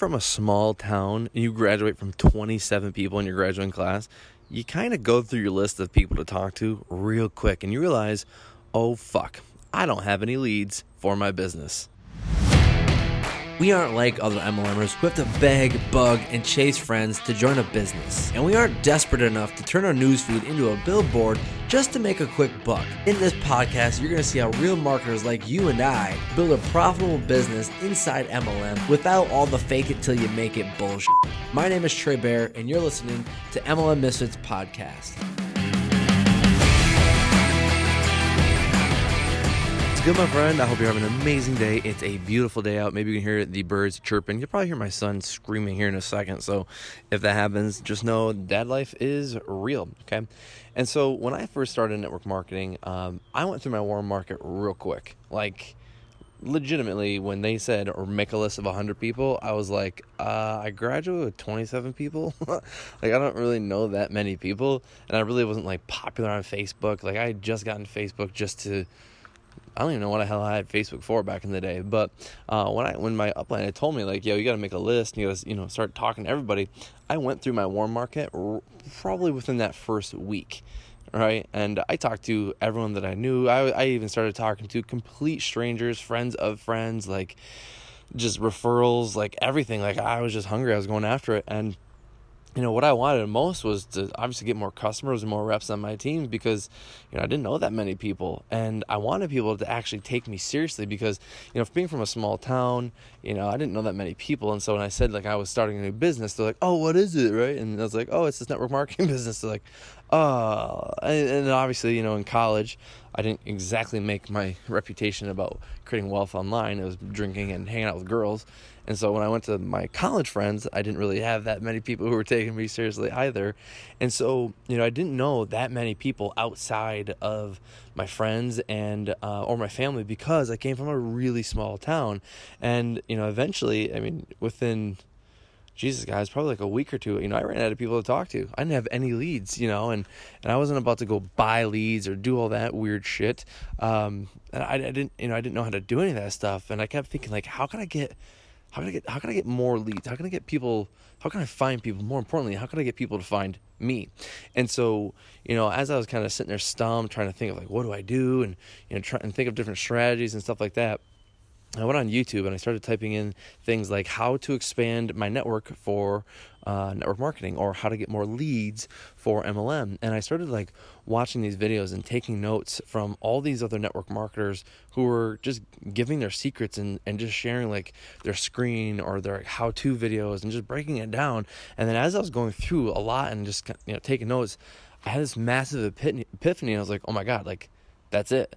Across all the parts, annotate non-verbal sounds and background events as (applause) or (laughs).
from a small town and you graduate from 27 people in your graduating class, you kind of go through your list of people to talk to real quick and you realize, oh fuck, I don't have any leads for my business. We aren't like other MLMers who have to beg, bug, and chase friends to join a business. And we aren't desperate enough to turn our newsfeed into a billboard just to make a quick buck. In this podcast, you're going to see how real marketers like you and I build a profitable business inside MLM without all the fake it till you make it bullshit. My name is Trey Bear, and you're listening to MLM Misfits Podcast. What's good, my friend? I hope you're having an amazing day. It's a beautiful day out. Maybe you can hear the birds chirping. You'll probably hear my son screaming here in a second. So, if that happens, just know dad life is real. Okay. And so, when I first started network marketing, um, I went through my warm market real quick. Like, legitimately, when they said, or make a list of 100 people, I was like, uh, I graduated with 27 people. (laughs) like, I don't really know that many people. And I really wasn't like popular on Facebook. Like, I had just gotten Facebook just to I don't even know what the hell I had Facebook for back in the day. But uh, when I when my upline had told me like, yo, you got to make a list, and you got to you know start talking to everybody. I went through my warm market r- probably within that first week, right? And I talked to everyone that I knew. I I even started talking to complete strangers, friends of friends, like just referrals, like everything. Like I was just hungry. I was going after it, and you know what I wanted most was to obviously get more customers and more reps on my team because you know I didn't know that many people. And I wanted people to actually take me seriously because you know being from a small town you know I didn't know that many people. And so when I said like I was starting a new business they're like oh what is it? Right? And I was like oh it's this network marketing (laughs) business. They're like and, and obviously you know in college I didn't exactly make my (laughs) reputation about creating wealth online it was drinking and hanging out with girls and so when I went to my college friends, I didn't really have that many people who were taking me seriously either. And so, you know, I didn't know that many people outside of my friends and uh, or my family because I came from a really small town. And, you know, eventually, I mean, within Jesus, guys, probably like a week or two, you know, I ran out of people to talk to. I didn't have any leads, you know, and, and I wasn't about to go buy leads or do all that weird shit. Um, and I, I didn't, you know, I didn't know how to do any of that stuff. And I kept thinking, like, how can I get how can I get how can I get more leads? How can I get people how can I find people? More importantly, how can I get people to find me? And so, you know, as I was kind of sitting there stumped trying to think of like what do I do and you know try and think of different strategies and stuff like that, I went on YouTube and I started typing in things like how to expand my network for uh, network marketing or how to get more leads for MLM. And I started like watching these videos and taking notes from all these other network marketers who were just giving their secrets and, and just sharing like their screen or their how to videos and just breaking it down. And then as I was going through a lot and just you know taking notes, I had this massive epiphany. I was like, oh my God, like that's it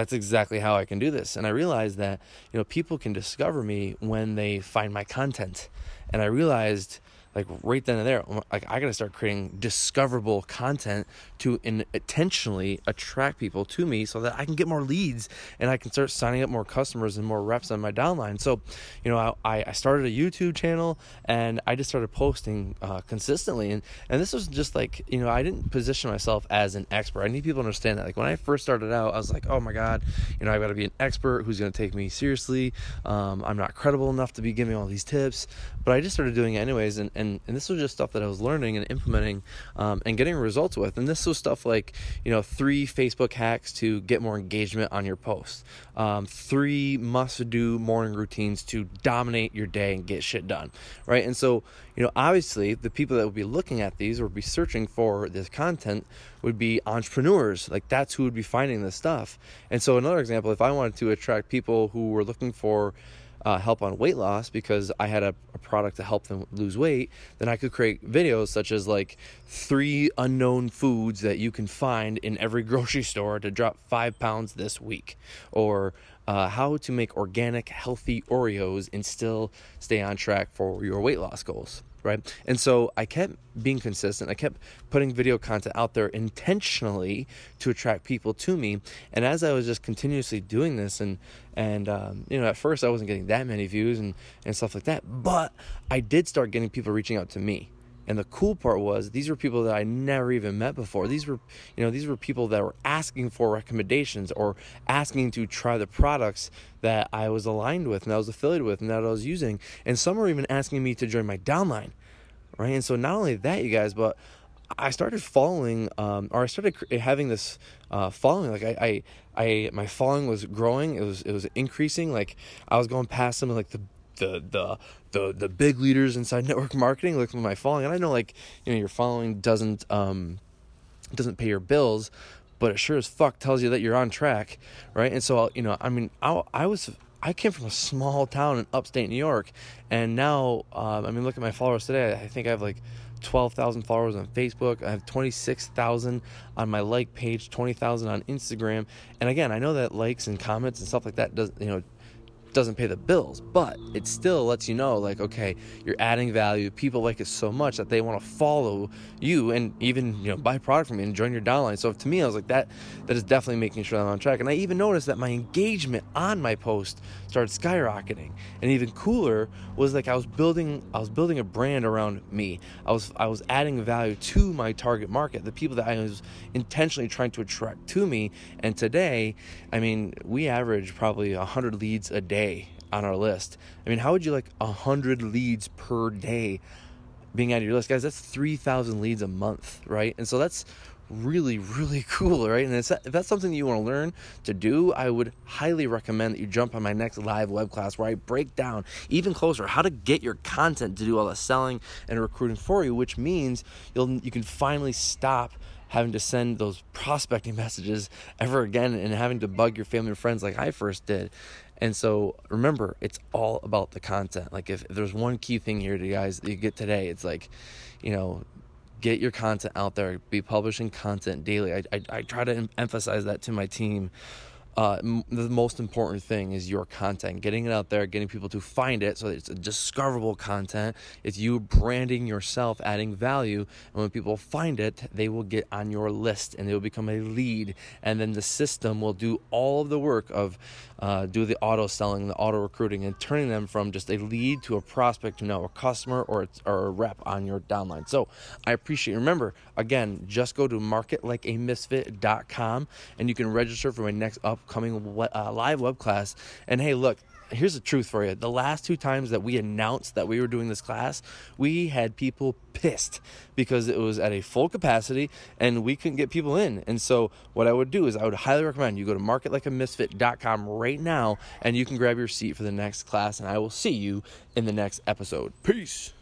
that's exactly how I can do this. And I realized that, you know, people can discover me when they find my content. And I realized like right then and there like i gotta start creating discoverable content to intentionally attract people to me so that i can get more leads and i can start signing up more customers and more reps on my downline. So you know i, I started a youtube channel and i just started posting uh, consistently. And and this was just like you know i didn't position myself as an expert. I need people to understand that. Like when i first started out i was like oh my god you know i've got to be an expert who's to take me seriously. Um, i'm not credible enough to be giving all these tips. But i just started doing it anyways and and and this was just stuff that I was learning and implementing um, and getting results with. And this was stuff like you know three Facebook hacks to get more engagement on your post, um, three must-do morning routines to dominate your day and get shit done, right? And so you know obviously the people that would be looking at these or be searching for this content would be entrepreneurs like that's who would be finding this stuff and so another example if i wanted to attract people who were looking for uh, help on weight loss because I had a, a, product to help them lose weight, then I could create videos such as like three unknown foods that you can find in every (laughs) grocery store to drop five pounds this week, or uh, how to make organic, healthy Oreos and still stay on track for your weight loss goals right? And so I kept being consistent. I kept putting video content out there intentionally to attract people to me. And as I was just continuously doing this, and and um, you know, at first I wasn't getting that many views and and stuff like that, but I did start getting people reaching out to me. And the cool part was these were people that I never even met before. These were, you know, these were people that were asking for recommendations or asking to try the products that I was aligned with and I was affiliated with and that I was using. And some were even asking me to join my downline, right? And so not only that, you guys, but I started following, um, or I started having this uh, following. Like I, I, I, my following was growing. It was, it was increasing. Like I was going past some of like the, the, the, the, the big leaders inside (laughs) network marketing. Like my following, and I know like you know your following doesn't, um, doesn't pay your bills, but it sure as fuck tells you that you're on track, right? And so you know, I mean, I, I was I came from a small town in upstate New York, and now um, I mean, look at my followers today. I think I have like 12,000 followers on Facebook. I have 26,000 on my like page, 20,000 on Instagram. And again, I know that likes and comments and stuff like that does you know doesn't pay the bills, but it still lets you know, like, okay, you're adding value. People like it so much that they want to follow you and even, you know, buy product from you and join your downline. So to me, I was like, that that is definitely making sure that I'm on track. And I even noticed that my engagement on my post started skyrocketing. And even cooler was like I was building I was building a brand around me. I was I was adding value to my target market, the people that I was intentionally trying to attract to me. And today, I mean, we average probably 100 leads a day day on our list. I mean, how would you like 100 leads per day being to your list? Guys, that's 3,000 leads a month, right? And so that's really, really (laughs) cool, right? And if that's something that you want to learn to do, I would highly recommend that you jump on my next live web class where I break down even closer how to get your content to do all the selling and recruiting for you, which means you'll you can finally stop having to send those prospecting (laughs) messages ever again and having to bug your family and friends like I first did. And so remember, it's all about the content. Like if, if there's one key thing here, to you guys, you get today, it's like, you know, get your content out there, be publishing content daily. I, I, I try to em- emphasize that to my team uh, m- the most important thing is your content, getting it out there, getting people to find it so it's a discoverable content. It's you branding yourself, adding value. And when people find it, they will get on your list and they will become a lead. And then the system will do all of the work of uh, do the auto selling, the auto recruiting, and turning them from just a lead to a prospect to now a customer or, or a rep on your downline. So I appreciate. Remember, again, just go to marketlikeamisfit.com and you can register for my next up upcoming uh, live web class. And hey, look, here's the truth for you. The last two times that we announced that we were doing this class, we had people pissed because it was at a full capacity and we couldn't get people in. And so what I would do is I would highly recommend you go to marketlikeamisfit.com right now and you can grab your seat for the next class and I will see you in the next episode. Peace.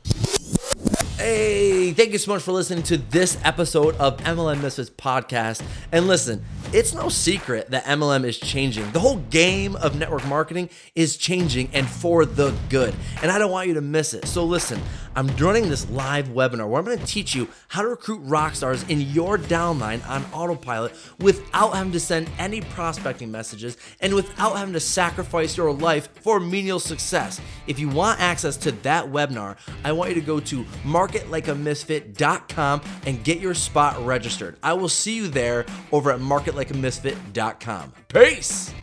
Hey, thank you so much for listening to this episode of MLM Misfits podcast. And listen, it's no secret that MLM is changing. The whole game of network marketing is changing and for the good. And I don't want you to miss it. So listen, I'm running this live webinar where I'm going to teach you how to recruit rock stars in your downline on autopilot without having to send any prospecting messages and without having to sacrifice your life for menial success. If you want access to that webinar, I want you to go to marketlikeamisfit.com and get your spot registered. I will see you there over at marketlikeamisfit.com. Peace!